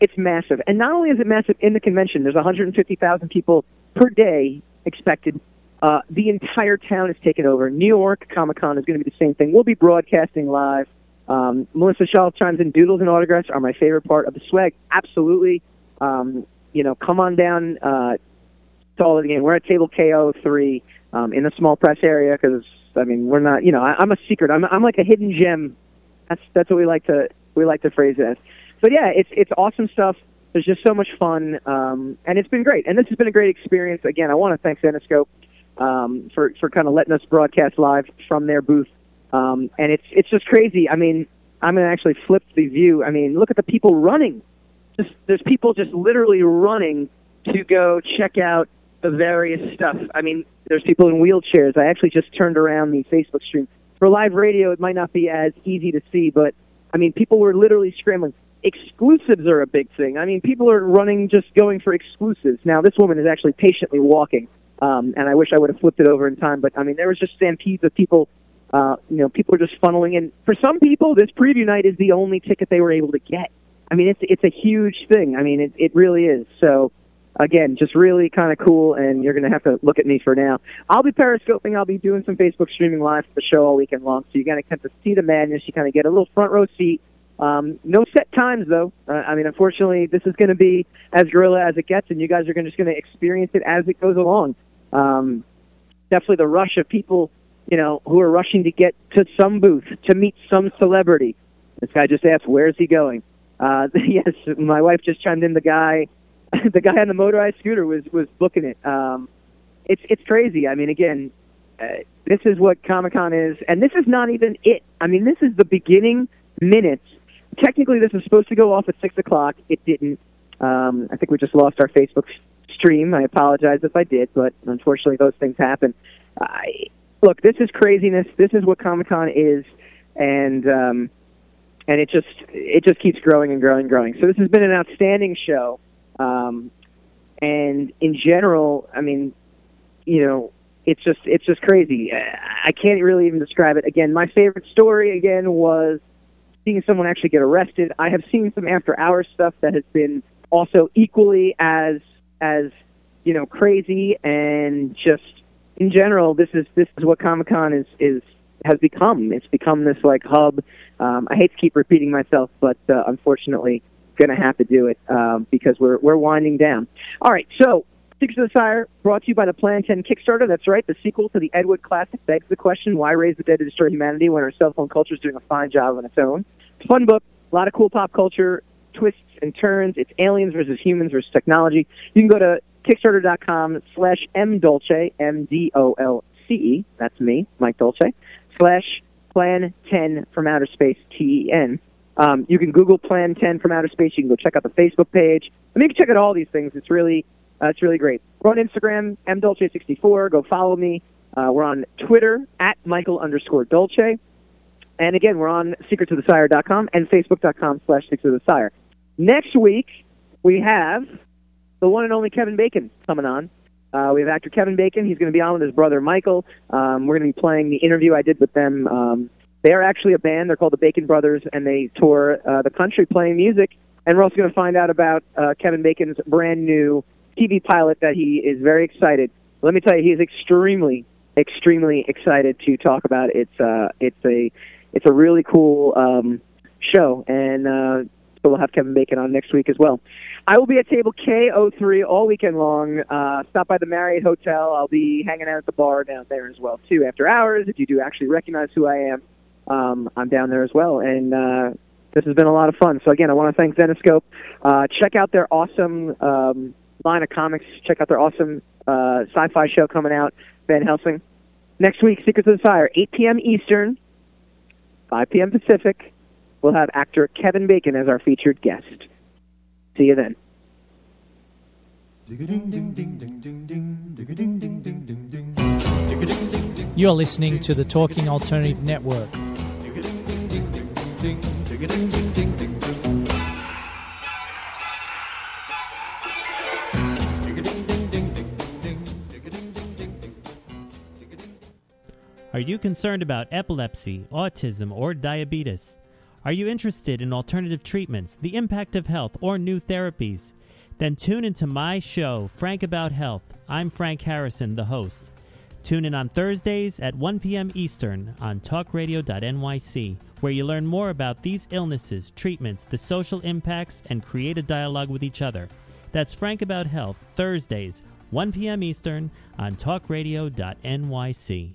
It's massive, and not only is it massive in the convention, there's 150,000 people per day expected. Uh, the entire town is taken over. New York Comic Con is going to be the same thing. We'll be broadcasting live. Um, Melissa Shaw chimes in. Doodles and autographs are my favorite part of the swag. Absolutely. Um, you know, come on down uh, to all of the game. We're at table KO three um, in the small press area because I mean we're not. You know, I, I'm a secret. I'm I'm like a hidden gem. That's that's what we like to we like to phrase it as. But yeah, it's it's awesome stuff. There's just so much fun, um, and it's been great. And this has been a great experience. Again, I want to thank Zenescope um, for for kind of letting us broadcast live from their booth. Um, and it's it's just crazy. I mean, I'm gonna actually flip the view. I mean, look at the people running just there's people just literally running to go check out the various stuff. I mean, there's people in wheelchairs. I actually just turned around the Facebook stream. For live radio, it might not be as easy to see, but I mean, people were literally scrambling. Exclusives are a big thing. I mean, people are running just going for exclusives. Now, this woman is actually patiently walking, um, and I wish I would have flipped it over in time, but I mean, there was just stampedes of people. Uh, you know, people are just funneling in. For some people, this preview night is the only ticket they were able to get. I mean, it's it's a huge thing. I mean, it it really is. So again, just really kind of cool, and you're going to have to look at me for now. I'll be periscoping. I'll be doing some Facebook streaming live for the show all weekend long, so you're going to kind of see the madness. You kind of get a little front row seat. Um, no set times though. Uh, I mean, unfortunately, this is going to be as guerrilla as it gets, and you guys are gonna, just going to experience it as it goes along. Um, definitely the rush of people, you know, who are rushing to get to some booth to meet some celebrity. This guy just asked, "Where's he going?" Uh, yes, my wife just chimed in. The guy, the guy on the motorized scooter was was booking it. Um, it's it's crazy. I mean, again, uh, this is what Comic Con is, and this is not even it. I mean, this is the beginning minutes. Technically, this was supposed to go off at six o'clock. It didn't. Um, I think we just lost our Facebook stream. I apologize if I did, but unfortunately, those things happen. I, look, this is craziness. This is what Comic Con is, and um, and it just it just keeps growing and growing and growing. So this has been an outstanding show, um, and in general, I mean, you know, it's just it's just crazy. I can't really even describe it. Again, my favorite story again was seeing someone actually get arrested. I have seen some after hours stuff that has been also equally as as you know crazy and just in general this is this is what Comic Con is is has become. It's become this like hub. Um, I hate to keep repeating myself, but uh, unfortunately, going to have to do it um, because we're we're winding down. All right, so Six of the Sire, brought to you by the Plan 10 Kickstarter. That's right, the sequel to the Ed Wood Classic begs the question: Why raise the dead to destroy humanity when our cell phone culture is doing a fine job on its own? Fun book, a lot of cool pop culture twists and turns. It's aliens versus humans versus technology. You can go to Kickstarter.com slash mdolce, M-D-O-L-C-E, that's me, Mike Dolce, slash Plan 10 from Outer Space, T-E-N. Um, you can Google Plan 10 from Outer Space. You can go check out the Facebook page. I mean, you can check out all these things. It's really Uh, it's really great. We're on Instagram, mdolce64. Go follow me. Uh, we're on Twitter at Michael underscore Dolce. And again, we're on secretsofthesire.com and facebook.com slash secrets of the. Next week, we have the one and only Kevin Bacon coming on. Uh, we have actor Kevin Bacon. He's going to be on with his brother Michael. Um, we're going to be playing the interview I did with them. Um, they are actually a band. They're called the Bacon Brothers, and they tour uh, the country playing music. And we're also going to find out about uh, Kevin Bacon's brand new TV pilot that he is very excited. Let me tell you, he is extremely, extremely excited to talk about. It's uh, it's a it's a really cool um, show, and uh, so we'll have Kevin Bacon on next week as well. I will be at table K03 all weekend long. Uh, stop by the Marriott Hotel. I'll be hanging out at the bar down there as well too after hours. If you do actually recognize who I am, um, I'm down there as well, and uh, this has been a lot of fun. So again, I want to thank Zenescope. Uh, check out their awesome um, line of comics. Check out their awesome uh, sci-fi show coming out, Van Helsing. Next week, Secrets of the Sire, 8 p.m. Eastern, 5 p.m. Pacific. We'll have actor Kevin Bacon as our featured guest. See you then. You're listening to the Talking Alternative Network. Are you concerned about epilepsy, autism, or diabetes? Are you interested in alternative treatments, the impact of health, or new therapies? Then tune into my show, Frank About Health. I'm Frank Harrison, the host. Tune in on Thursdays at 1 p.m. Eastern on talkradio.nyc, where you learn more about these illnesses, treatments, the social impacts, and create a dialogue with each other. That's Frank About Health, Thursdays, 1 p.m. Eastern on talkradio.nyc.